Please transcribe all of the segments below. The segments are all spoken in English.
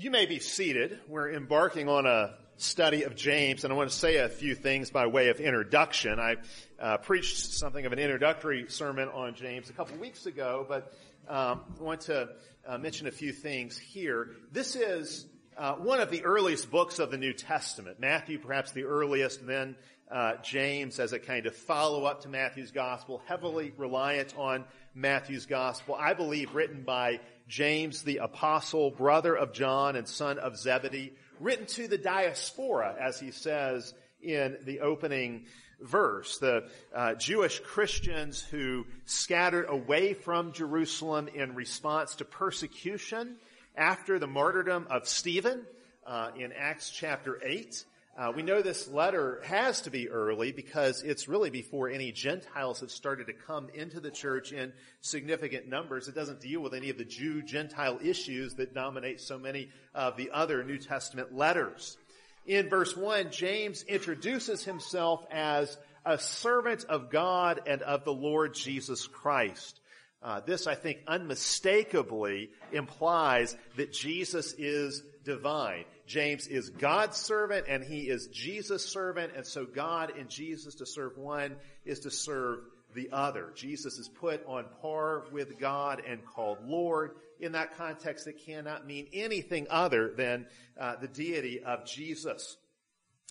You may be seated. We're embarking on a study of James, and I want to say a few things by way of introduction. I uh, preached something of an introductory sermon on James a couple weeks ago, but um, I want to uh, mention a few things here. This is uh, one of the earliest books of the New Testament. Matthew, perhaps the earliest, then uh, James as a kind of follow-up to Matthew's gospel, heavily reliant on Matthew's gospel. I believe written by James the apostle, brother of John and son of Zebedee, written to the diaspora, as he says in the opening verse. The uh, Jewish Christians who scattered away from Jerusalem in response to persecution after the martyrdom of Stephen uh, in Acts chapter 8. Uh, we know this letter has to be early because it's really before any Gentiles have started to come into the church in significant numbers. It doesn't deal with any of the Jew-Gentile issues that dominate so many of the other New Testament letters. In verse 1, James introduces himself as a servant of God and of the Lord Jesus Christ. Uh, this, I think, unmistakably implies that Jesus is divine. James is God's servant and he is Jesus' servant, and so God and Jesus to serve one is to serve the other. Jesus is put on par with God and called Lord. In that context, it cannot mean anything other than uh, the deity of Jesus.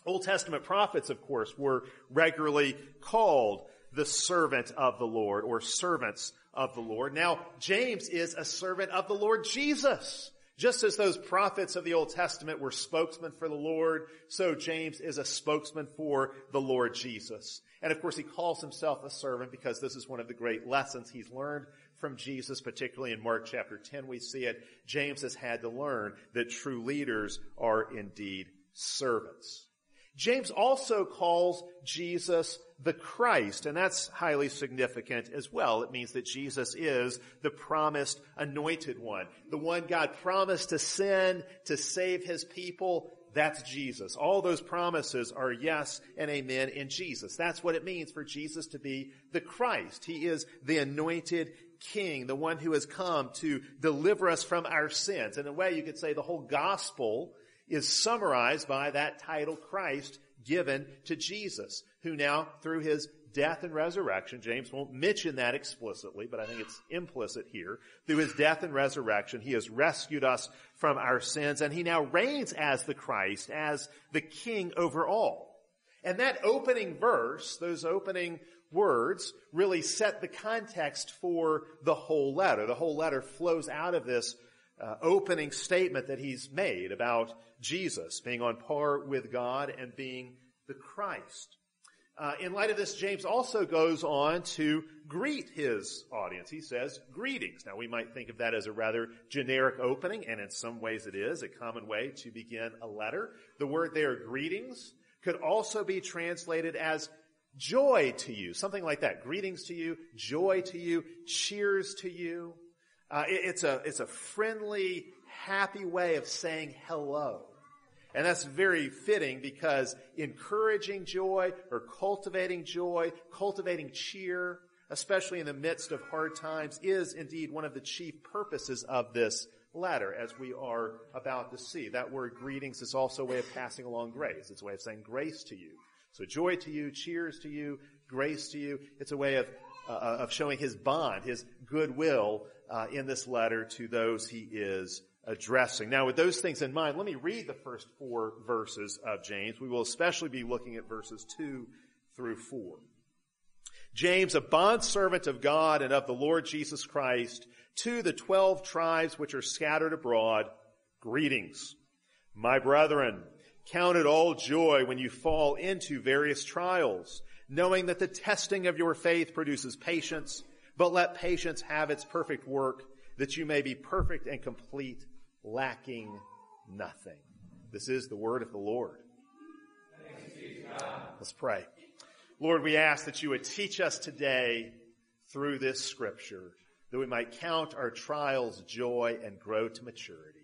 Old Testament prophets, of course, were regularly called the servant of the Lord or servants of the Lord. Now, James is a servant of the Lord Jesus. Just as those prophets of the Old Testament were spokesmen for the Lord, so James is a spokesman for the Lord Jesus. And of course, he calls himself a servant because this is one of the great lessons he's learned from Jesus, particularly in Mark chapter 10, we see it. James has had to learn that true leaders are indeed servants. James also calls Jesus the Christ, and that's highly significant as well. It means that Jesus is the promised anointed one. The one God promised to send to save his people, that's Jesus. All those promises are yes and amen in Jesus. That's what it means for Jesus to be the Christ. He is the anointed king, the one who has come to deliver us from our sins. In a way, you could say the whole gospel is summarized by that title Christ given to Jesus, who now through his death and resurrection, James won't mention that explicitly, but I think it's implicit here. Through his death and resurrection, he has rescued us from our sins and he now reigns as the Christ, as the king over all. And that opening verse, those opening words really set the context for the whole letter. The whole letter flows out of this uh, opening statement that he's made about Jesus being on par with God and being the Christ. Uh, in light of this, James also goes on to greet his audience. He says, greetings. Now we might think of that as a rather generic opening, and in some ways it is a common way to begin a letter. The word there, greetings, could also be translated as joy to you, something like that. Greetings to you, joy to you, cheers to you. Uh, it, it's a it's a friendly, happy way of saying hello. And that's very fitting because encouraging joy or cultivating joy, cultivating cheer, especially in the midst of hard times, is indeed one of the chief purposes of this letter, as we are about to see. That word greetings is also a way of passing along grace. It's a way of saying grace to you. So joy to you, cheers to you, grace to you. It's a way of, uh, of showing his bond, his goodwill uh, in this letter to those he is addressing. Now, with those things in mind, let me read the first four verses of James. We will especially be looking at verses two through four. James, a bondservant of God and of the Lord Jesus Christ, to the twelve tribes which are scattered abroad, greetings. My brethren, count it all joy when you fall into various trials, knowing that the testing of your faith produces patience, but let patience have its perfect work, that you may be perfect and complete, lacking nothing. This is the word of the Lord. Let's pray. Lord, we ask that you would teach us today through this scripture that we might count our trials joy and grow to maturity.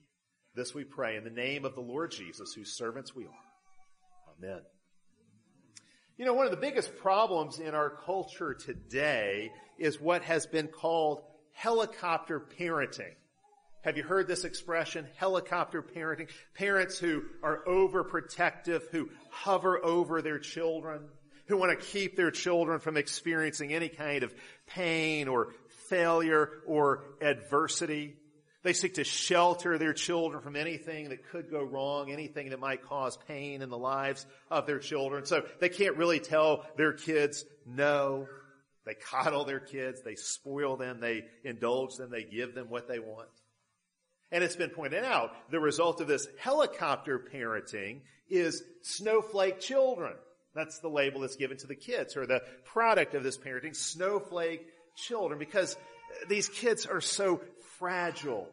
This we pray in the name of the Lord Jesus, whose servants we are. Amen. You know, one of the biggest problems in our culture today is what has been called helicopter parenting. Have you heard this expression? Helicopter parenting. Parents who are overprotective, who hover over their children, who want to keep their children from experiencing any kind of pain or failure or adversity. They seek to shelter their children from anything that could go wrong, anything that might cause pain in the lives of their children. So they can't really tell their kids no. They coddle their kids, they spoil them, they indulge them, they give them what they want. And it's been pointed out, the result of this helicopter parenting is snowflake children. That's the label that's given to the kids, or the product of this parenting, snowflake children, because these kids are so fragile.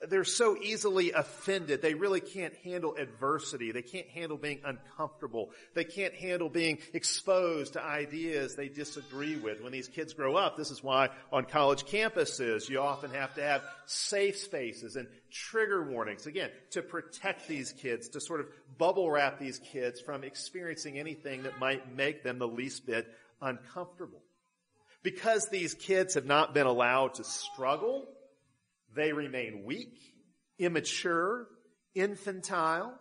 They're so easily offended. They really can't handle adversity. They can't handle being uncomfortable. They can't handle being exposed to ideas they disagree with. When these kids grow up, this is why on college campuses you often have to have safe spaces and trigger warnings, again, to protect these kids, to sort of bubble wrap these kids from experiencing anything that might make them the least bit uncomfortable. Because these kids have not been allowed to struggle, they remain weak, immature, infantile.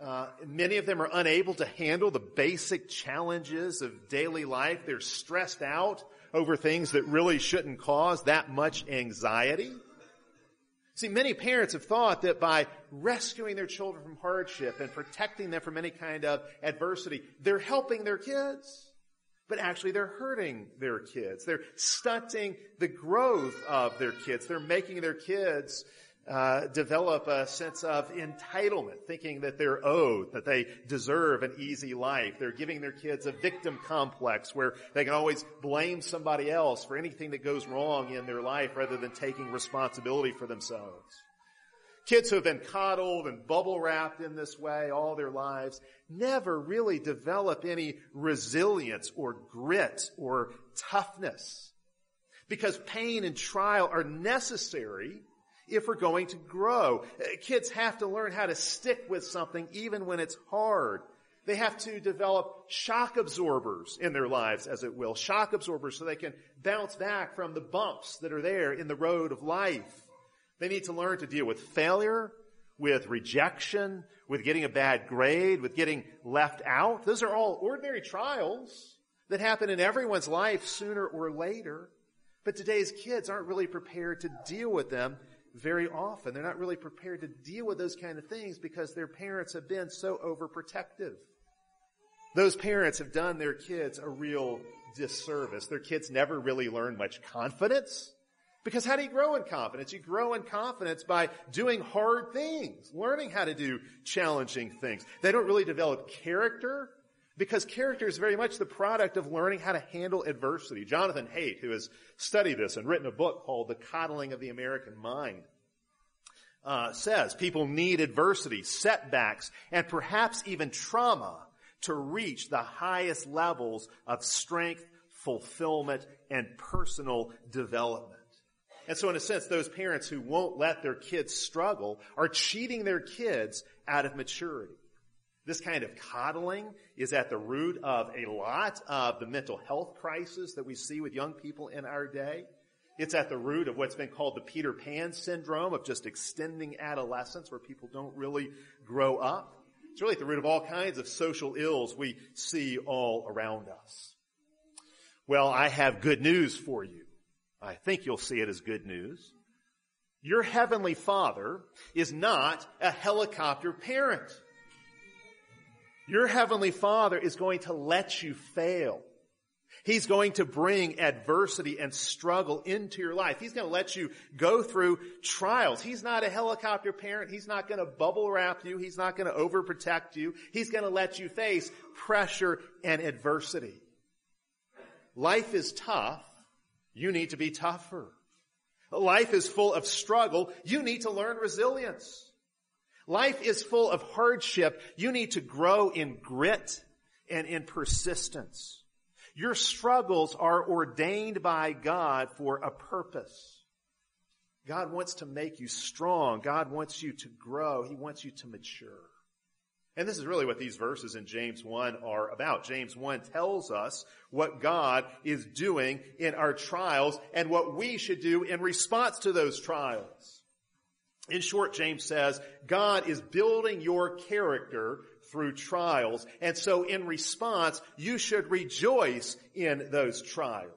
Uh, many of them are unable to handle the basic challenges of daily life. They're stressed out over things that really shouldn't cause that much anxiety. See, many parents have thought that by rescuing their children from hardship and protecting them from any kind of adversity, they're helping their kids but actually they're hurting their kids. They're stunting the growth of their kids. They're making their kids uh, develop a sense of entitlement, thinking that they're owed, that they deserve an easy life. They're giving their kids a victim complex where they can always blame somebody else for anything that goes wrong in their life rather than taking responsibility for themselves. Kids who have been coddled and bubble wrapped in this way all their lives never really develop any resilience or grit or toughness. Because pain and trial are necessary if we're going to grow. Kids have to learn how to stick with something even when it's hard. They have to develop shock absorbers in their lives, as it will. Shock absorbers so they can bounce back from the bumps that are there in the road of life. They need to learn to deal with failure, with rejection, with getting a bad grade, with getting left out. Those are all ordinary trials that happen in everyone's life sooner or later. But today's kids aren't really prepared to deal with them very often. They're not really prepared to deal with those kind of things because their parents have been so overprotective. Those parents have done their kids a real disservice. Their kids never really learn much confidence. Because how do you grow in confidence? You grow in confidence by doing hard things, learning how to do challenging things. They don't really develop character because character is very much the product of learning how to handle adversity. Jonathan Haidt, who has studied this and written a book called The Coddling of the American Mind, uh, says people need adversity, setbacks, and perhaps even trauma to reach the highest levels of strength, fulfillment, and personal development. And so in a sense, those parents who won't let their kids struggle are cheating their kids out of maturity. This kind of coddling is at the root of a lot of the mental health crisis that we see with young people in our day. It's at the root of what's been called the Peter Pan syndrome of just extending adolescence where people don't really grow up. It's really at the root of all kinds of social ills we see all around us. Well, I have good news for you. I think you'll see it as good news. Your heavenly father is not a helicopter parent. Your heavenly father is going to let you fail. He's going to bring adversity and struggle into your life. He's going to let you go through trials. He's not a helicopter parent. He's not going to bubble wrap you. He's not going to overprotect you. He's going to let you face pressure and adversity. Life is tough, you need to be tougher. Life is full of struggle. You need to learn resilience. Life is full of hardship. You need to grow in grit and in persistence. Your struggles are ordained by God for a purpose. God wants to make you strong. God wants you to grow. He wants you to mature. And this is really what these verses in James 1 are about. James 1 tells us what God is doing in our trials and what we should do in response to those trials. In short, James says, God is building your character through trials. And so in response, you should rejoice in those trials.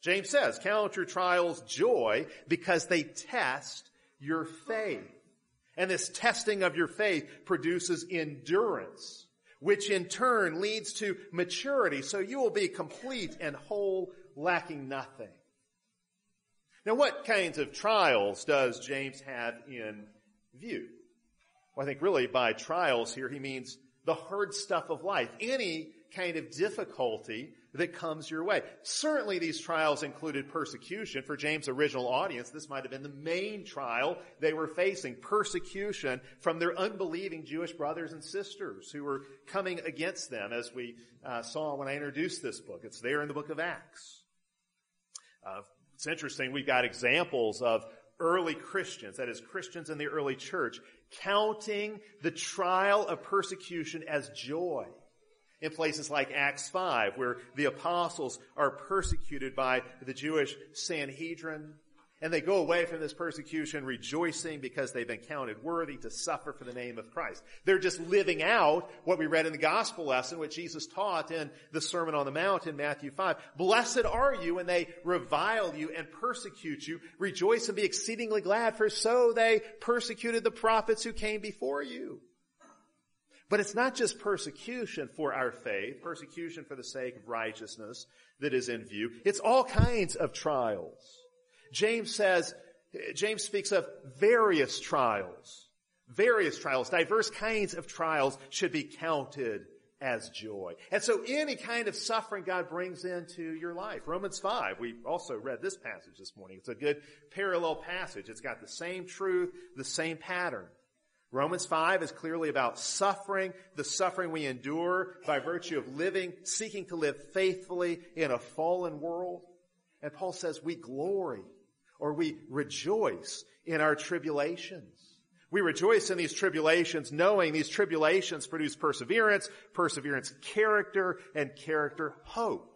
James says, count your trials joy because they test your faith. And this testing of your faith produces endurance, which in turn leads to maturity. So you will be complete and whole, lacking nothing. Now, what kinds of trials does James have in view? Well, I think really by trials here, he means the hard stuff of life. Any kind of difficulty that comes your way. Certainly these trials included persecution. For James' original audience, this might have been the main trial they were facing. Persecution from their unbelieving Jewish brothers and sisters who were coming against them as we uh, saw when I introduced this book. It's there in the book of Acts. Uh, it's interesting, we've got examples of early Christians, that is Christians in the early church, counting the trial of persecution as joy in places like Acts 5, where the apostles are persecuted by the Jewish Sanhedrin, and they go away from this persecution rejoicing because they've been counted worthy to suffer for the name of Christ. They're just living out what we read in the gospel lesson, what Jesus taught in the Sermon on the Mount in Matthew 5. Blessed are you when they revile you and persecute you. Rejoice and be exceedingly glad, for so they persecuted the prophets who came before you. But it's not just persecution for our faith, persecution for the sake of righteousness that is in view. It's all kinds of trials. James says, James speaks of various trials. Various trials, diverse kinds of trials should be counted as joy. And so any kind of suffering God brings into your life. Romans 5, we also read this passage this morning. It's a good parallel passage. It's got the same truth, the same pattern. Romans 5 is clearly about suffering, the suffering we endure by virtue of living, seeking to live faithfully in a fallen world. And Paul says we glory or we rejoice in our tribulations. We rejoice in these tribulations knowing these tribulations produce perseverance, perseverance character, and character hope.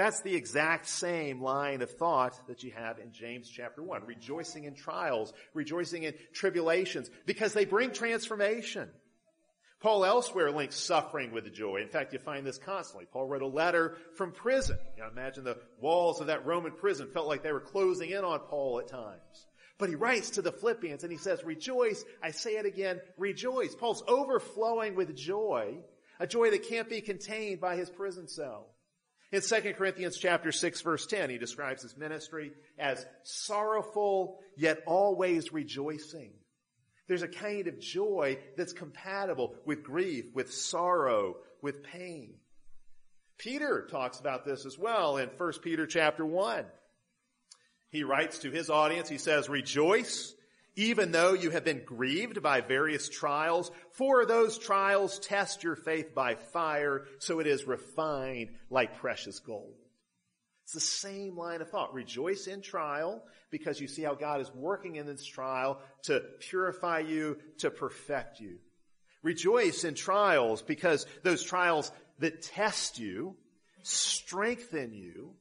That's the exact same line of thought that you have in James chapter 1. Rejoicing in trials, rejoicing in tribulations, because they bring transformation. Paul elsewhere links suffering with joy. In fact, you find this constantly. Paul wrote a letter from prison. You know, imagine the walls of that Roman prison felt like they were closing in on Paul at times. But he writes to the Philippians and he says, rejoice. I say it again, rejoice. Paul's overflowing with joy, a joy that can't be contained by his prison cell. In 2 Corinthians chapter 6 verse 10, he describes his ministry as sorrowful yet always rejoicing. There's a kind of joy that's compatible with grief, with sorrow, with pain. Peter talks about this as well in 1 Peter chapter 1. He writes to his audience, he says, rejoice even though you have been grieved by various trials, for those trials test your faith by fire, so it is refined like precious gold. It's the same line of thought. Rejoice in trial because you see how God is working in this trial to purify you, to perfect you. Rejoice in trials because those trials that test you, strengthen you.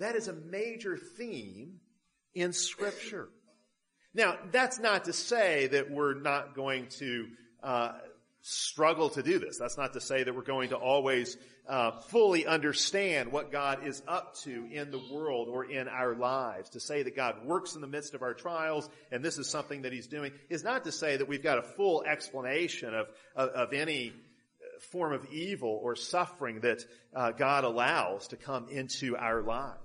That is a major theme in scripture. Now, that's not to say that we're not going to uh, struggle to do this. That's not to say that we're going to always uh, fully understand what God is up to in the world or in our lives. To say that God works in the midst of our trials and this is something that He's doing is not to say that we've got a full explanation of of, of any form of evil or suffering that uh, God allows to come into our lives.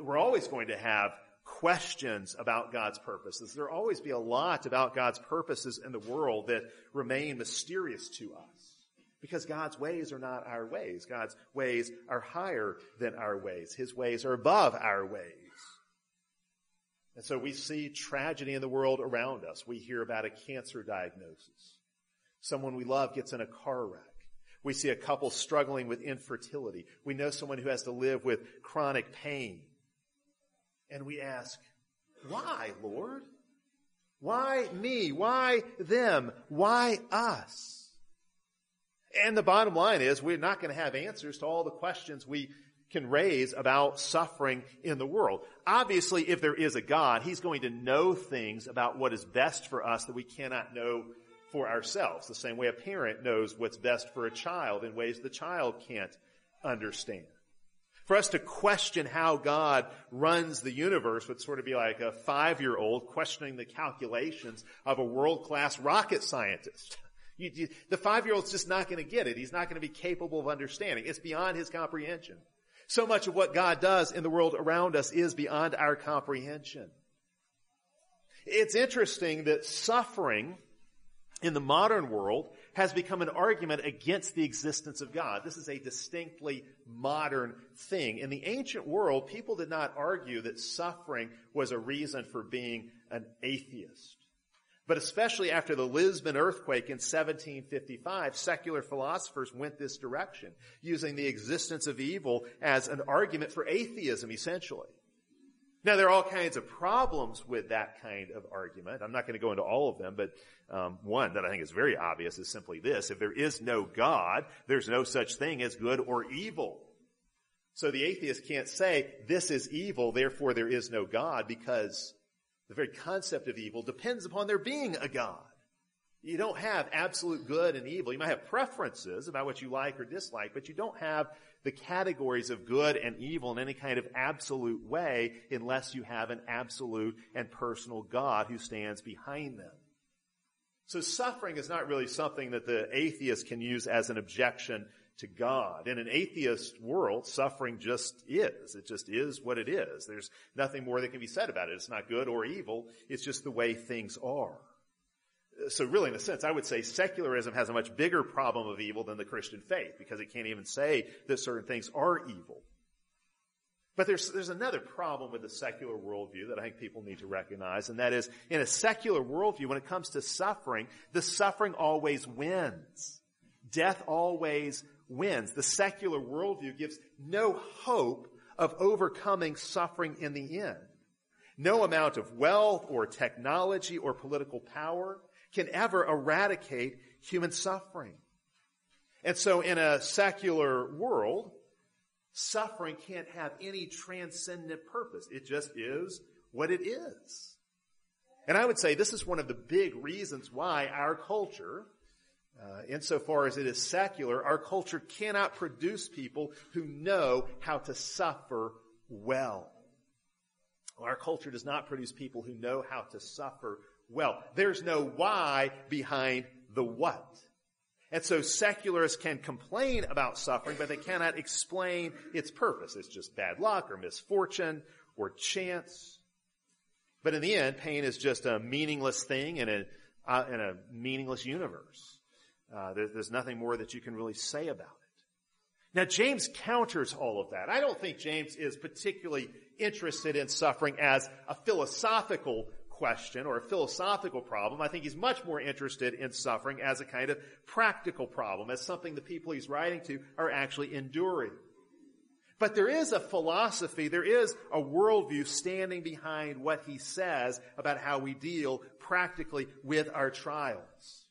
We're always going to have questions about God's purposes. There'll always be a lot about God's purposes in the world that remain mysterious to us. Because God's ways are not our ways. God's ways are higher than our ways. His ways are above our ways. And so we see tragedy in the world around us. We hear about a cancer diagnosis. Someone we love gets in a car wreck. We see a couple struggling with infertility. We know someone who has to live with chronic pain. And we ask, why, Lord? Why me? Why them? Why us? And the bottom line is we're not going to have answers to all the questions we can raise about suffering in the world. Obviously, if there is a God, He's going to know things about what is best for us that we cannot know for ourselves. The same way a parent knows what's best for a child in ways the child can't understand. For us to question how God runs the universe would sort of be like a five-year-old questioning the calculations of a world-class rocket scientist. You, you, the five-year-old's just not going to get it. He's not going to be capable of understanding. It's beyond his comprehension. So much of what God does in the world around us is beyond our comprehension. It's interesting that suffering in the modern world has become an argument against the existence of God. This is a distinctly modern thing. In the ancient world, people did not argue that suffering was a reason for being an atheist. But especially after the Lisbon earthquake in 1755, secular philosophers went this direction, using the existence of evil as an argument for atheism, essentially. Now, there are all kinds of problems with that kind of argument. I'm not going to go into all of them, but um, one that I think is very obvious is simply this. If there is no God, there's no such thing as good or evil. So the atheist can't say, this is evil, therefore there is no God, because the very concept of evil depends upon there being a God. You don't have absolute good and evil. You might have preferences about what you like or dislike, but you don't have the categories of good and evil in any kind of absolute way unless you have an absolute and personal God who stands behind them. So suffering is not really something that the atheist can use as an objection to God. In an atheist world, suffering just is. It just is what it is. There's nothing more that can be said about it. It's not good or evil. It's just the way things are. So really, in a sense, I would say secularism has a much bigger problem of evil than the Christian faith because it can't even say that certain things are evil. But there's, there's another problem with the secular worldview that I think people need to recognize, and that is, in a secular worldview, when it comes to suffering, the suffering always wins. Death always wins. The secular worldview gives no hope of overcoming suffering in the end. No amount of wealth or technology or political power can ever eradicate human suffering. And so in a secular world, suffering can't have any transcendent purpose. It just is what it is. And I would say this is one of the big reasons why our culture, uh, insofar as it is secular, our culture cannot produce people who know how to suffer well. Our culture does not produce people who know how to suffer well. There's no why behind the what. And so secularists can complain about suffering, but they cannot explain its purpose. It's just bad luck or misfortune or chance. But in the end, pain is just a meaningless thing in a, uh, in a meaningless universe. Uh, there, there's nothing more that you can really say about it. Now, James counters all of that. I don't think James is particularly interested in suffering as a philosophical question or a philosophical problem. I think he's much more interested in suffering as a kind of practical problem, as something the people he's writing to are actually enduring. But there is a philosophy, there is a worldview standing behind what he says about how we deal practically with our trials.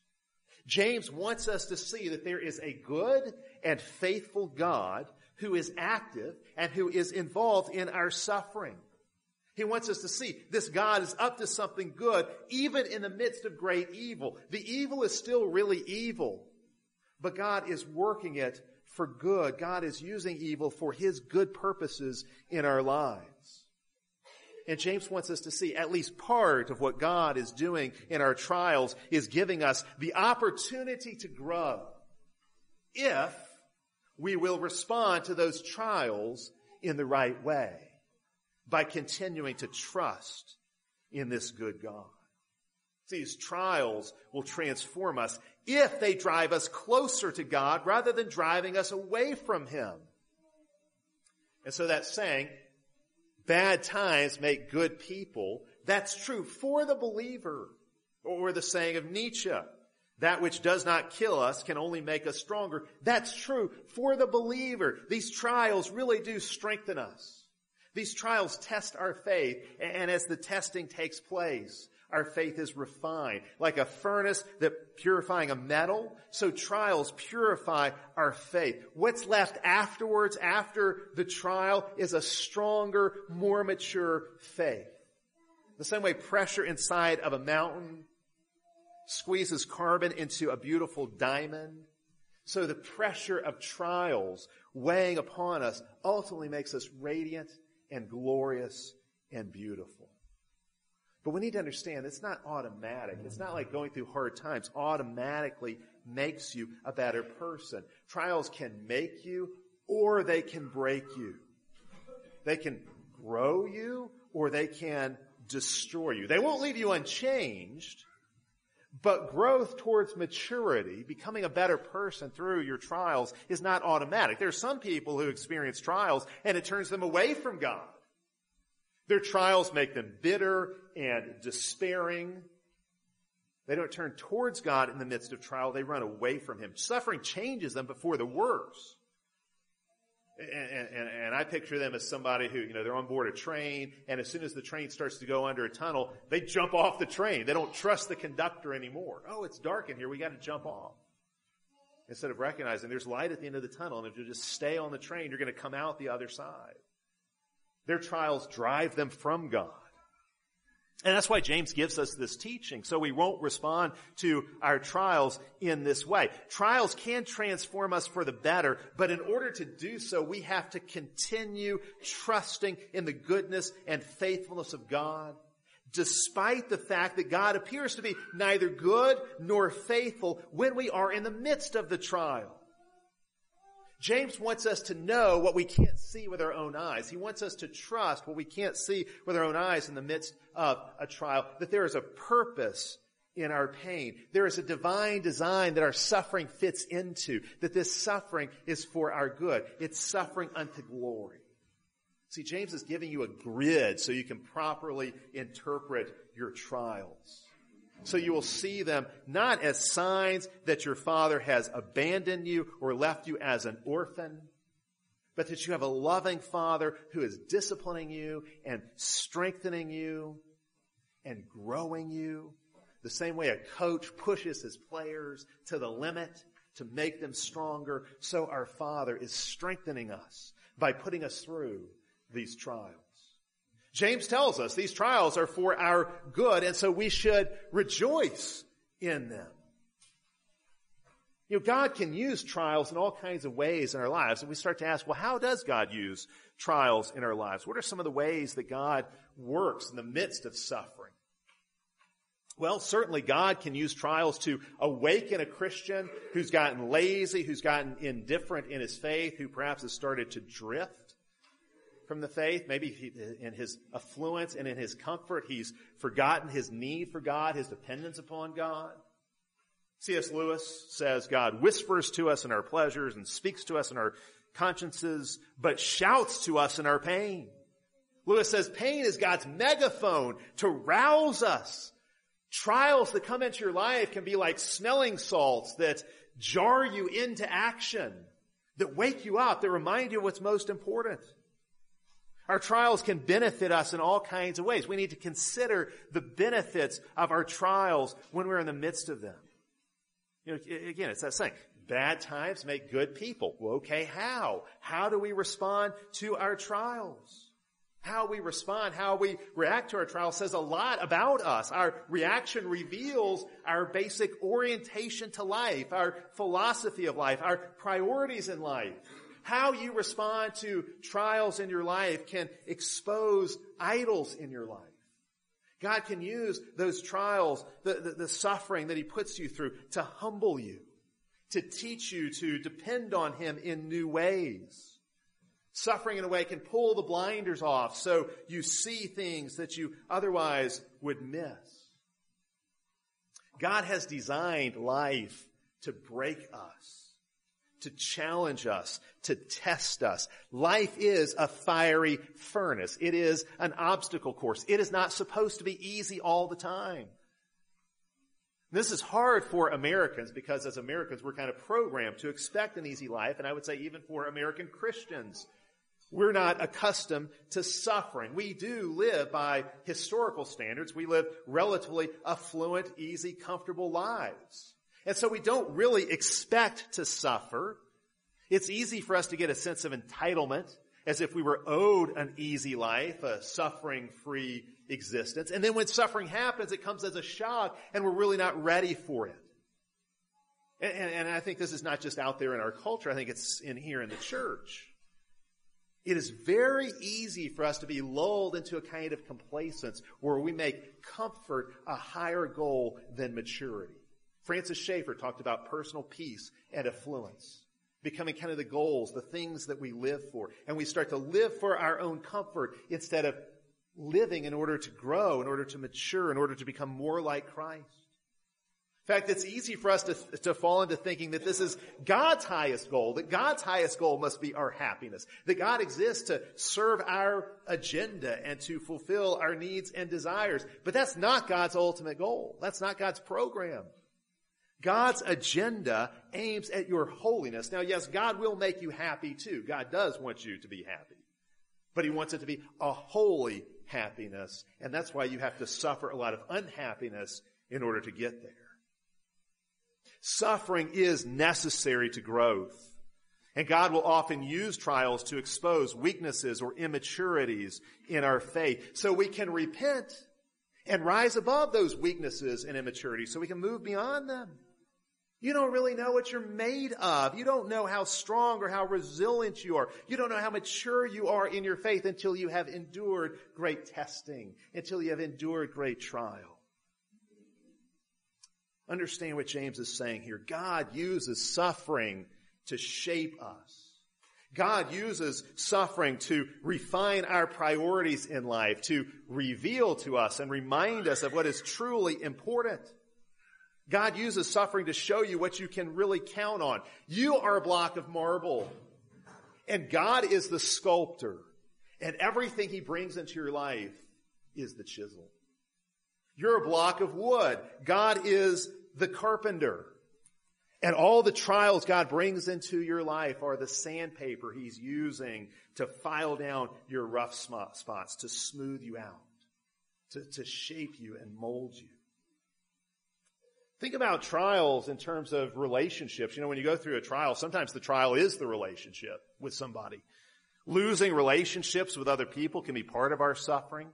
James wants us to see that there is a good and faithful God who is active and who is involved in our suffering. He wants us to see this God is up to something good, even in the midst of great evil. The evil is still really evil, but God is working it for good. God is using evil for His good purposes in our lives. And James wants us to see at least part of what God is doing in our trials is giving us the opportunity to grow if we will respond to those trials in the right way by continuing to trust in this good God. These trials will transform us if they drive us closer to God rather than driving us away from Him. And so that saying, bad times make good people, that's true for the believer. Or the saying of Nietzsche, that which does not kill us can only make us stronger. That's true for the believer. These trials really do strengthen us. These trials test our faith, and as the testing takes place, our faith is refined. Like a furnace that purifying a metal, so trials purify our faith. What's left afterwards, after the trial, is a stronger, more mature faith. The same way pressure inside of a mountain squeezes carbon into a beautiful diamond, so the pressure of trials weighing upon us ultimately makes us radiant and glorious and beautiful. But we need to understand it's not automatic. It's not like going through hard times automatically makes you a better person. Trials can make you or they can break you. They can grow you or they can destroy you. They won't leave you unchanged, but growth towards maturity, becoming a better person through your trials is not automatic. There are some people who experience trials and it turns them away from God. Their trials make them bitter and despairing. They don't turn towards God in the midst of trial. They run away from Him. Suffering changes them, but for the worse. And, and, and, I picture them as somebody who, you know, they're on board a train, and as soon as the train starts to go under a tunnel, they jump off the train. They don't trust the conductor anymore. Oh, it's dark in here. We got to jump off. Instead of recognizing there's light at the end of the tunnel, and if you just stay on the train, you're going to come out the other side. Their trials drive them from God. And that's why James gives us this teaching, so we won't respond to our trials in this way. Trials can transform us for the better, but in order to do so, we have to continue trusting in the goodness and faithfulness of God, despite the fact that God appears to be neither good nor faithful when we are in the midst of the trial. James wants us to know what we can't see with our own eyes. He wants us to trust what we can't see with our own eyes in the midst of a trial, that there is a purpose in our pain. There is a divine design that our suffering fits into, that this suffering is for our good. It's suffering unto glory. See, James is giving you a grid so you can properly interpret your trials. So you will see them not as signs that your father has abandoned you or left you as an orphan, but that you have a loving father who is disciplining you and strengthening you and growing you. The same way a coach pushes his players to the limit to make them stronger, so our father is strengthening us by putting us through these trials. James tells us these trials are for our good, and so we should rejoice in them. You know, God can use trials in all kinds of ways in our lives, and we start to ask, well, how does God use trials in our lives? What are some of the ways that God works in the midst of suffering? Well, certainly God can use trials to awaken a Christian who's gotten lazy, who's gotten indifferent in his faith, who perhaps has started to drift from the faith. Maybe he, in his affluence and in his comfort, he's forgotten his need for God, his dependence upon God. C.S. Lewis says God whispers to us in our pleasures and speaks to us in our consciences, but shouts to us in our pain. Lewis says pain is God's megaphone to rouse us. Trials that come into your life can be like smelling salts that jar you into action, that wake you up, that remind you what's most important. Our trials can benefit us in all kinds of ways. We need to consider the benefits of our trials when we're in the midst of them. You know, again, it's that saying, bad times make good people. Well, okay, how? How do we respond to our trials? How we respond, how we react to our trials says a lot about us. Our reaction reveals our basic orientation to life, our philosophy of life, our priorities in life. How you respond to trials in your life can expose idols in your life. God can use those trials, the, the, the, suffering that He puts you through to humble you, to teach you to depend on Him in new ways. Suffering in a way can pull the blinders off so you see things that you otherwise would miss. God has designed life to break us to challenge us, to test us. Life is a fiery furnace. It is an obstacle course. It is not supposed to be easy all the time. This is hard for Americans because as Americans we're kind of programmed to expect an easy life and I would say even for American Christians We're not accustomed to suffering. We do live by historical standards. We live relatively affluent, easy, comfortable lives. And so we don't really expect to suffer. It's easy for us to get a sense of entitlement as if we were owed an easy life, a suffering-free existence. And then when suffering happens, it comes as a shock and we're really not ready for it. And, and, and I think this is not just out there in our culture. I think it's in here in the church. It is very easy for us to be lulled into a kind of complacence where we make comfort a higher goal than maturity. Francis Schaeffer talked about personal peace and affluence becoming kind of the goals, the things that we live for. And we start to live for our own comfort instead of living in order to grow, in order to mature, in order to become more like Christ. In fact, it's easy for us to, to fall into thinking that this is God's highest goal, that God's highest goal must be our happiness, that God exists to serve our agenda and to fulfill our needs and desires. But that's not God's ultimate goal. That's not God's program. God's agenda aims at your holiness. Now, yes, God will make you happy too. God does want you to be happy. But He wants it to be a holy happiness. And that's why you have to suffer a lot of unhappiness in order to get there. Suffering is necessary to growth. And God will often use trials to expose weaknesses or immaturities in our faith so we can repent and rise above those weaknesses and immaturities so we can move beyond them. You don't really know what you're made of. You don't know how strong or how resilient you are. You don't know how mature you are in your faith until you have endured great testing, until you have endured great trial. Understand what James is saying here. God uses suffering to shape us. God uses suffering to refine our priorities in life, to reveal to us and remind us of what is truly important. God uses suffering to show you what you can really count on. You are a block of marble. And God is the sculptor. And everything he brings into your life is the chisel. You're a block of wood. God is the carpenter. And all the trials God brings into your life are the sandpaper he's using to file down your rough spots, to smooth you out, to, to shape you and mold you. Think about trials in terms of relationships. You know, when you go through a trial, sometimes the trial is the relationship with somebody. Losing relationships with other people can be part of our suffering,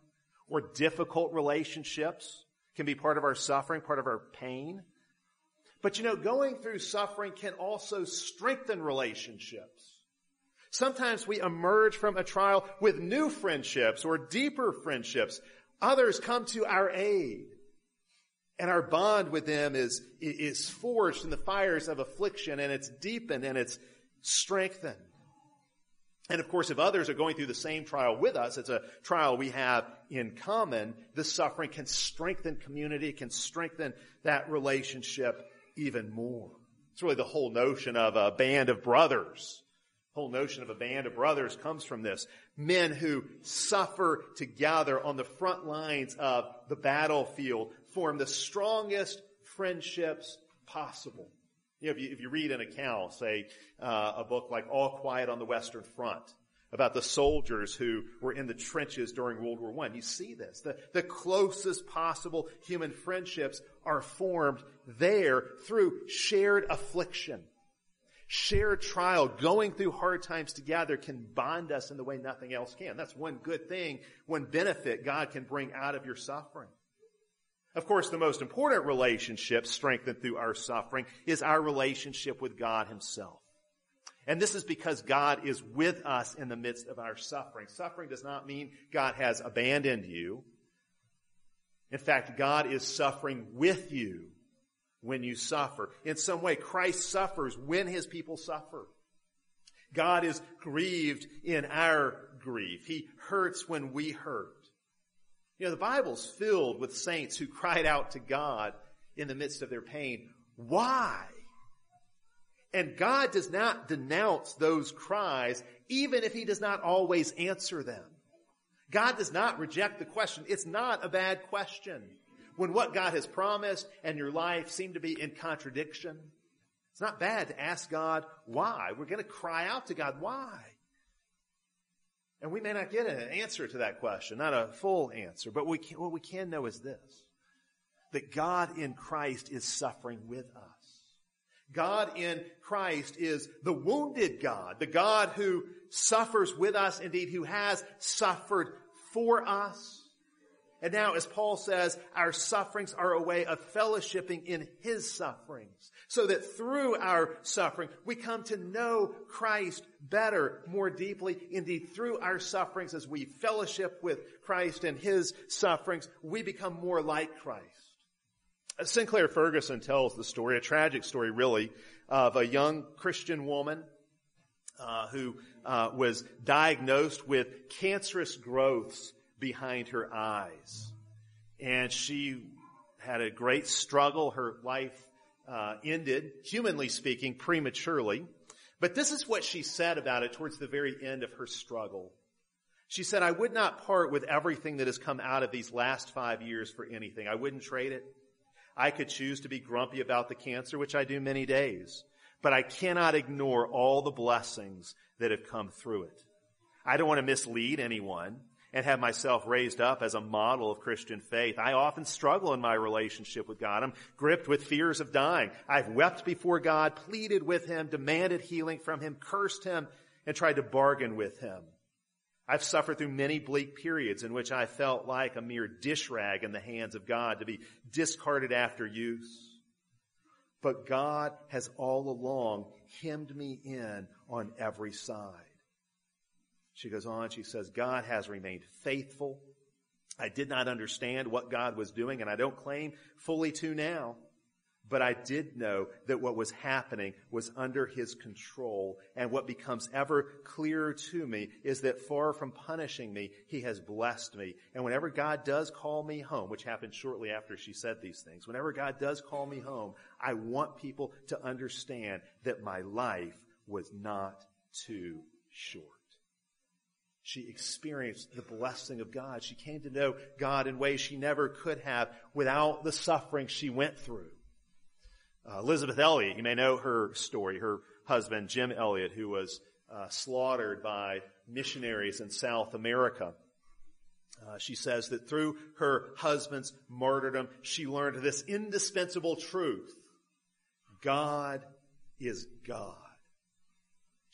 or difficult relationships can be part of our suffering, part of our pain. But you know, going through suffering can also strengthen relationships. Sometimes we emerge from a trial with new friendships or deeper friendships. Others come to our aid. And our bond with them is, is forged in the fires of affliction and it's deepened and it's strengthened. And of course, if others are going through the same trial with us, it's a trial we have in common, this suffering can strengthen community, can strengthen that relationship even more. It's really the whole notion of a band of brothers. The whole notion of a band of brothers comes from this. Men who suffer together on the front lines of the battlefield, form the strongest friendships possible. You know, if you, if you read an account, say, uh, a book like All Quiet on the Western Front, about the soldiers who were in the trenches during World War I. You see this. The, the closest possible human friendships are formed there through shared affliction. Shared trial, going through hard times together can bond us in the way nothing else can. That's one good thing, one benefit God can bring out of your suffering. Of course, the most important relationship strengthened through our suffering is our relationship with God Himself. And this is because God is with us in the midst of our suffering. Suffering does not mean God has abandoned you. In fact, God is suffering with you when you suffer. In some way, Christ suffers when His people suffer. God is grieved in our grief. He hurts when we hurt. You know, the Bible's filled with saints who cried out to God in the midst of their pain. Why? And God does not denounce those cries, even if He does not always answer them. God does not reject the question. It's not a bad question. When what God has promised and your life seem to be in contradiction, it's not bad to ask God why. We're going to cry out to God, why? And we may not get an answer to that question, not a full answer, but we can, what we can know is this. That God in Christ is suffering with us. God in Christ is the wounded God, the God who suffers with us, indeed who has suffered for us. And now, as Paul says, our sufferings are a way of fellowshipping in his sufferings. So that through our suffering, we come to know Christ better, more deeply. Indeed, through our sufferings, as we fellowship with Christ and his sufferings, we become more like Christ. Sinclair Ferguson tells the story, a tragic story really, of a young Christian woman uh, who uh, was diagnosed with cancerous growths behind her eyes. And she had a great struggle. Her life uh, ended, humanly speaking, prematurely. But this is what she said about it towards the very end of her struggle. She said, I would not part with everything that has come out of these last five years for anything. I wouldn't trade it. I could choose to be grumpy about the cancer, which I do many days, but I cannot ignore all the blessings that have come through it. I don't want to mislead anyone and have myself raised up as a model of Christian faith. I often struggle in my relationship with God. I'm gripped with fears of dying. I've wept before God, pleaded with Him, demanded healing from Him, cursed Him, and tried to bargain with Him. I've suffered through many bleak periods in which I felt like a mere dish rag in the hands of God to be discarded after use. But God has all along hemmed me in on every side. She goes on, she says, God has remained faithful. I did not understand what God was doing, and I don't claim fully to now. But I did know that what was happening was under his control. And what becomes ever clearer to me is that far from punishing me, he has blessed me. And whenever God does call me home, which happened shortly after she said these things, whenever God does call me home, I want people to understand that my life was not too short. She experienced the blessing of God. She came to know God in ways she never could have without the suffering she went through. Uh, Elisabeth Elliot, you may know her story. Her husband, Jim Elliot, who was uh, slaughtered by missionaries in South America. Uh, she says that through her husband's martyrdom, she learned this indispensable truth. God is God.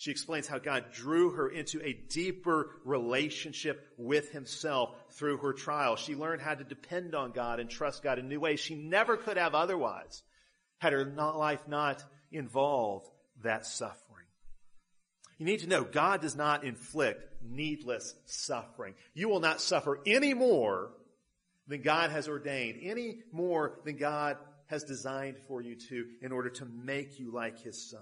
She explains how God drew her into a deeper relationship with himself through her trial. She learned how to depend on God and trust God in new ways she never could have otherwise had her life not involved that suffering. You need to know God does not inflict needless suffering. You will not suffer any more than God has ordained, any more than God has designed for you to in order to make you like his son.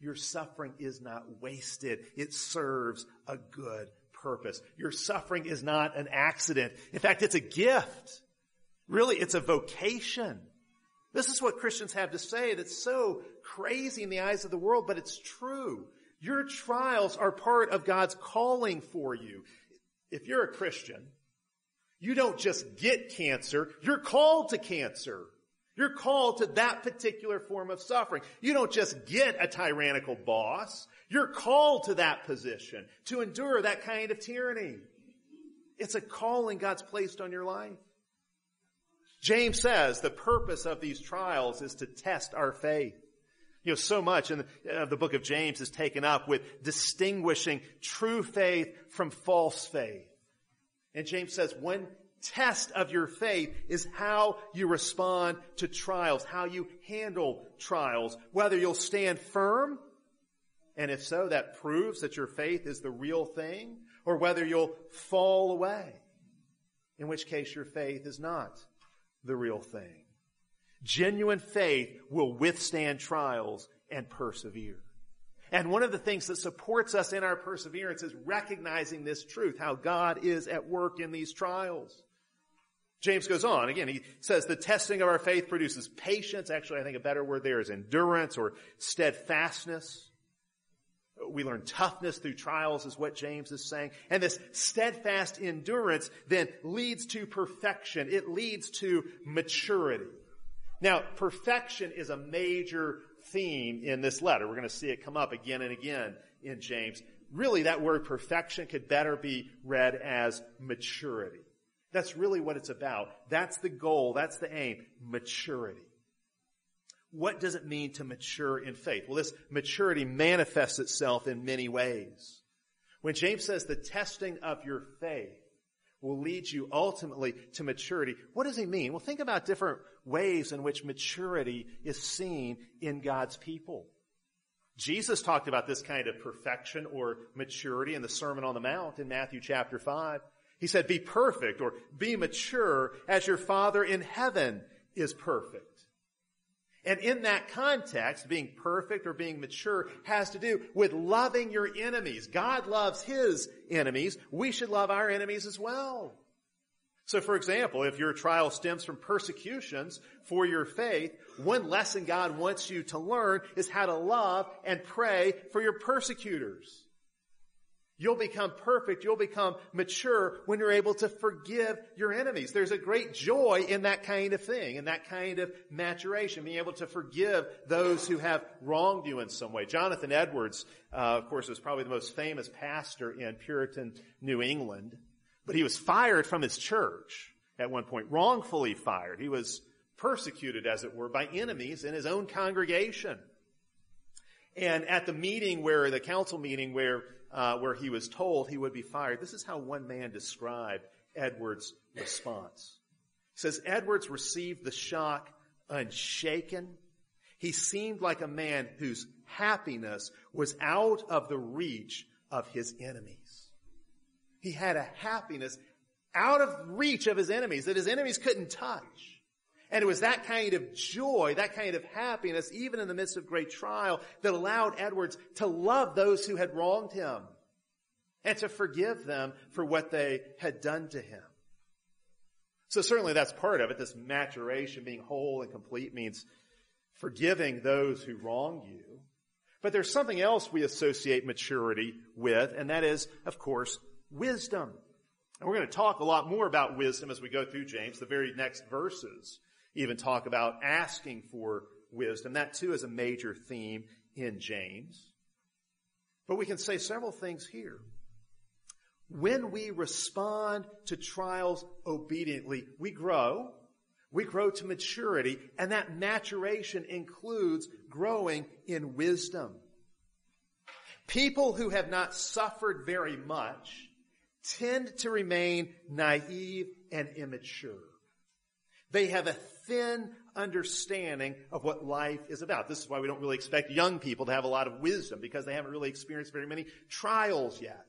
Your suffering is not wasted. It serves a good purpose. Your suffering is not an accident. In fact, it's a gift. Really, it's a vocation. This is what Christians have to say that's so crazy in the eyes of the world, but it's true. Your trials are part of God's calling for you. If you're a Christian, you don't just get cancer, you're called to cancer. You're called to that particular form of suffering. You don't just get a tyrannical boss. You're called to that position to endure that kind of tyranny. It's a calling God's placed on your life. James says the purpose of these trials is to test our faith. You know, so much in the, uh, the book of James is taken up with distinguishing true faith from false faith. And James says when test of your faith is how you respond to trials, how you handle trials, whether you'll stand firm, and if so, that proves that your faith is the real thing, or whether you'll fall away, in which case your faith is not the real thing. Genuine faith will withstand trials and persevere. And one of the things that supports us in our perseverance is recognizing this truth, how God is at work in these trials. James goes on. Again, he says the testing of our faith produces patience. Actually, I think a better word there is endurance or steadfastness. We learn toughness through trials is what James is saying. And this steadfast endurance then leads to perfection. It leads to maturity. Now, perfection is a major theme in this letter. We're going to see it come up again and again in James. really that word perfection could better be read as maturity. That's really what it's about. That's the goal. That's the aim. Maturity. What does it mean to mature in faith? Well, this maturity manifests itself in many ways. When James says the testing of your faith will lead you ultimately to maturity, what does he mean? Well, think about different ways in which maturity is seen in God's people. Jesus talked about this kind of perfection or maturity in the Sermon on the Mount in Matthew chapter 5. He said, be perfect or be mature as your Father in heaven is perfect. And in that context, being perfect or being mature has to do with loving your enemies. God loves His enemies. We should love our enemies as well. So for example, if your trial stems from persecutions for your faith, one lesson God wants you to learn is how to love and pray for your persecutors. You'll become perfect. You'll become mature when you're able to forgive your enemies. There's a great joy in that kind of thing, in that kind of maturation, being able to forgive those who have wronged you in some way. Jonathan Edwards, uh, of course, was probably the most famous pastor in Puritan New England, but he was fired from his church at one point, wrongfully fired. He was persecuted, as it were, by enemies in his own congregation. And at the meeting where, the council meeting where uh, where he was told he would be fired. This is how one man described Edwards' response. He says, Edwards received the shock unshaken. He seemed like a man whose happiness was out of the reach of his enemies. He had a happiness out of reach of his enemies that his enemies couldn't touch. And it was that kind of joy, that kind of happiness, even in the midst of great trial, that allowed Edwards to love those who had wronged him and to forgive them for what they had done to him. So certainly that's part of it. This maturation, being whole and complete means forgiving those who wrong you. But there's something else we associate maturity with, and that is, of course, wisdom. And we're going to talk a lot more about wisdom as we go through James, the very next verses even talk about asking for wisdom. That too is a major theme in James. But we can say several things here. When we respond to trials obediently, we grow. We grow to maturity, and that maturation includes growing in wisdom. People who have not suffered very much tend to remain naive and immature. They have a thin understanding of what life is about. This is why we don't really expect young people to have a lot of wisdom because they haven't really experienced very many trials yet.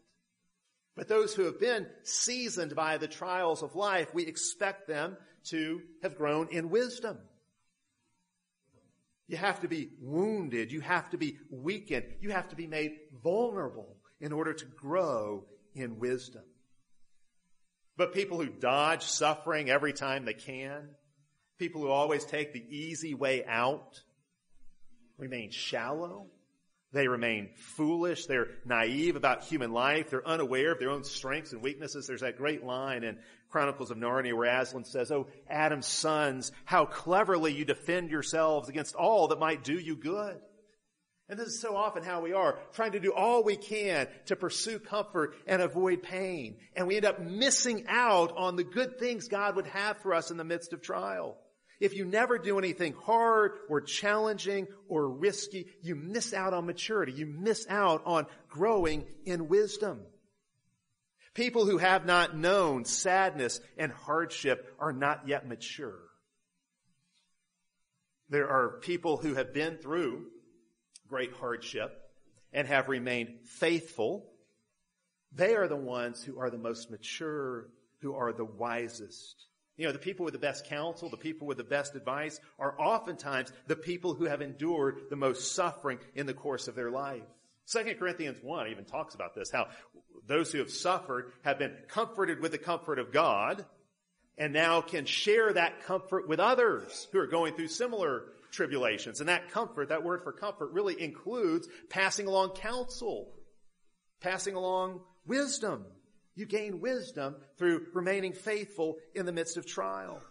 But those who have been seasoned by the trials of life, we expect them to have grown in wisdom. You have to be wounded. You have to be weakened. You have to be made vulnerable in order to grow in wisdom. But people who dodge suffering every time they can, people who always take the easy way out, remain shallow. They remain foolish. They're naive about human life. They're unaware of their own strengths and weaknesses. There's that great line in Chronicles of Narnia where Aslan says, Oh, Adam's sons, how cleverly you defend yourselves against all that might do you good. And this is so often how we are, trying to do all we can to pursue comfort and avoid pain. And we end up missing out on the good things God would have for us in the midst of trial. If you never do anything hard or challenging or risky, you miss out on maturity. You miss out on growing in wisdom. People who have not known sadness and hardship are not yet mature. There are people who have been through great hardship and have remained faithful, they are the ones who are the most mature, who are the wisest. You know, the people with the best counsel, the people with the best advice are oftentimes the people who have endured the most suffering in the course of their life. 2 Corinthians 1 even talks about this, how those who have suffered have been comforted with the comfort of God and now can share that comfort with others who are going through similar tribulations. And that comfort, that word for comfort really includes passing along counsel, passing along wisdom. You gain wisdom through remaining faithful in the midst of trial.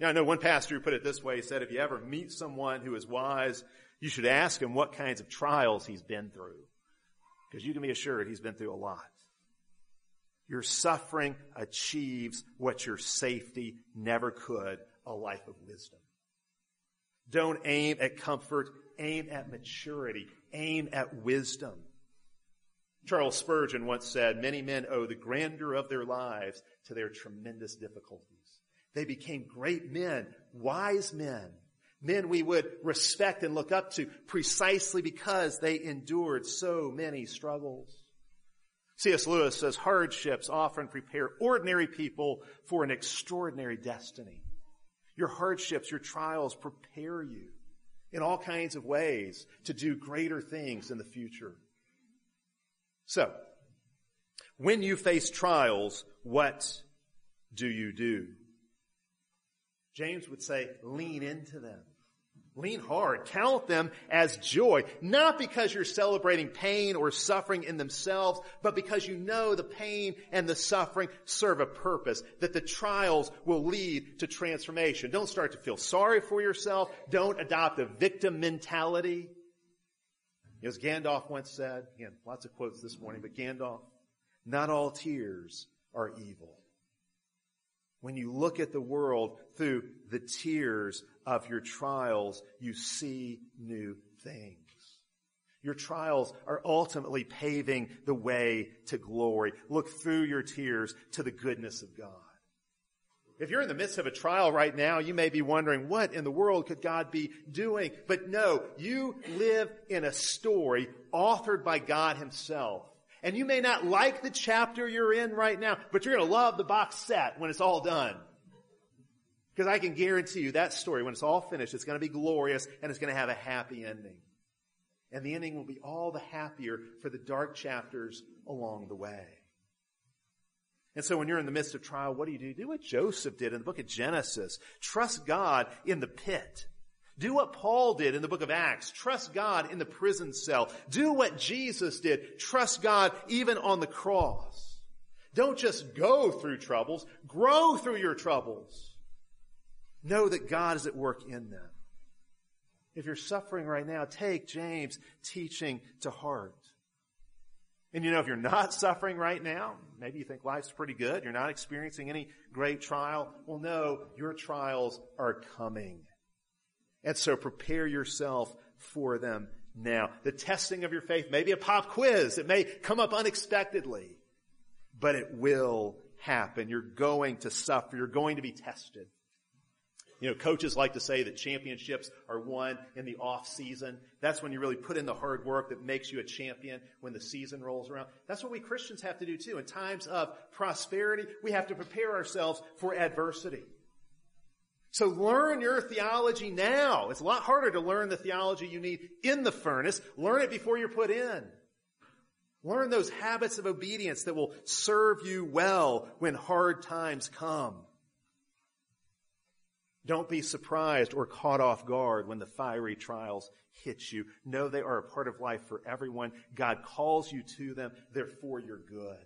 Now, I know one pastor who put it this way. He said, if you ever meet someone who is wise, you should ask him what kinds of trials he's been through. Because you can be assured he's been through a lot. Your suffering achieves what your safety never could, a life of wisdom. Don't aim at comfort, aim at maturity, aim at wisdom. Charles Spurgeon once said, many men owe the grandeur of their lives to their tremendous difficulties. They became great men, wise men, men we would respect and look up to precisely because they endured so many struggles. C.S. Lewis says hardships often prepare ordinary people for an extraordinary destiny. Your hardships, your trials prepare you in all kinds of ways to do greater things in the future. So, when you face trials, what do you do? James would say, lean into them. Lean hard. Count them as joy. Not because you're celebrating pain or suffering in themselves, but because you know the pain and the suffering serve a purpose, that the trials will lead to transformation. Don't start to feel sorry for yourself. Don't adopt a victim mentality. As Gandalf once said, again, lots of quotes this morning, but Gandalf, not all tears are evil. When you look at the world through the tears of your trials, you see new things. Your trials are ultimately paving the way to glory. Look through your tears to the goodness of God. If you're in the midst of a trial right now, you may be wondering, what in the world could God be doing? But no, you live in a story authored by God himself. And you may not like the chapter you're in right now, but you're going to love the box set when it's all done. Because I can guarantee you that story, when it's all finished, it's going to be glorious and it's going to have a happy ending. And the ending will be all the happier for the dark chapters along the way. And so when you're in the midst of trial, what do you do? Do what Joseph did in the book of Genesis. Trust God in the pit. Do what Paul did in the book of Acts. Trust God in the prison cell. Do what Jesus did. Trust God even on the cross. Don't just go through troubles. Grow through your troubles. Know that God is at work in them. If you're suffering right now, take James' teaching to heart. And you know, if you're not suffering right now, maybe you think life's pretty good, you're not experiencing any great trial. Well, no, your trials are coming. And so prepare yourself for them now. The testing of your faith may be a pop quiz. It may come up unexpectedly, but it will happen. You're going to suffer. You're going to be tested. You know, coaches like to say that championships are won in the off season. That's when you really put in the hard work that makes you a champion when the season rolls around. That's what we Christians have to do too. In times of prosperity, we have to prepare ourselves for adversity. So learn your theology now. It's a lot harder to learn the theology you need in the furnace. Learn it before you're put in. Learn those habits of obedience that will serve you well when hard times come. Don't be surprised or caught off guard when the fiery trials hit you. Know they are a part of life for everyone. God calls you to them. They're for your good.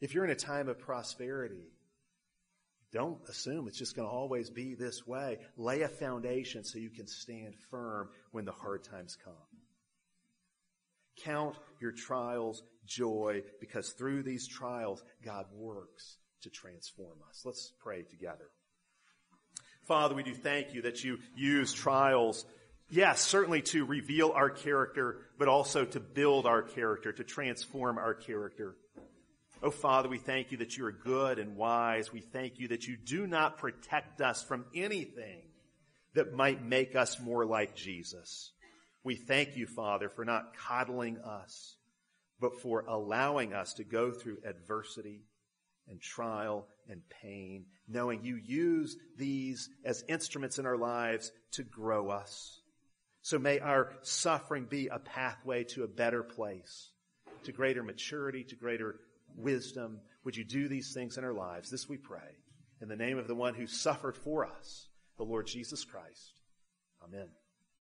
If you're in a time of prosperity, don't assume it's just going to always be this way. Lay a foundation so you can stand firm when the hard times come. Count your trials joy because through these trials, God works to transform us. Let's pray together. Father, we do thank you that you use trials, yes, certainly to reveal our character, but also to build our character, to transform our character. Oh, Father, we thank you that you are good and wise. We thank you that you do not protect us from anything that might make us more like Jesus. We thank you, Father, for not coddling us, but for allowing us to go through adversity and trial and pain, knowing you use these as instruments in our lives to grow us. So may our suffering be a pathway to a better place, to greater maturity, to greater wisdom. Would you do these things in our lives? This we pray. In the name of the one who suffered for us, the Lord Jesus Christ. Amen.